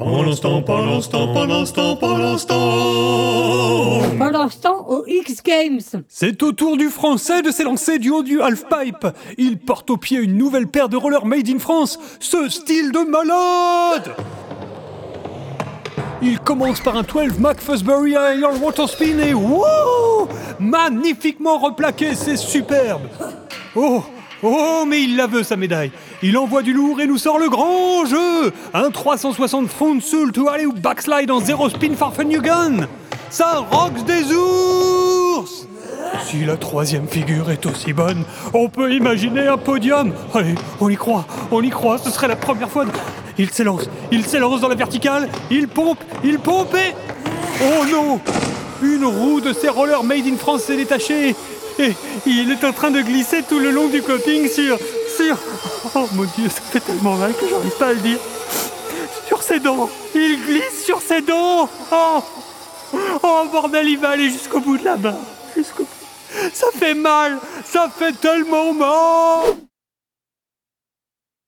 Pendant l'instant, pendant l'instant, pendant l'instant, pendant l'instant. Pour l'instant, aux X Games. C'est au tour du français de s'élancer du haut du halfpipe. Il porte au pied une nouvelle paire de rollers made in France. Ce style de malade Il commence par un 12 Mac Fosbury Air Water Spin et wow Magnifiquement replaqué, c'est superbe Oh Oh, mais il la veut sa médaille. Il envoie du lourd et nous sort le grand jeu. Un 360 front soul to aller ou backslide en zéro spin Farfenjugan. Ça rocks des ours. Si la troisième figure est aussi bonne, on peut imaginer un podium. Allez, on y croit, on y croit. Ce serait la première fois. Il s'élance, il s'élance dans la verticale. Il pompe, il pompe et oh non Une roue de ses rollers made in France s'est détachée et il est en train de glisser tout le long du coping sur... sur... Oh mon dieu, ça fait tellement mal que j'arrive pas à le dire. Sur ses dents Il glisse sur ses dents Oh Oh bordel, il va aller jusqu'au bout de la barre. Jusqu'au bout. Ça fait mal Ça fait tellement mal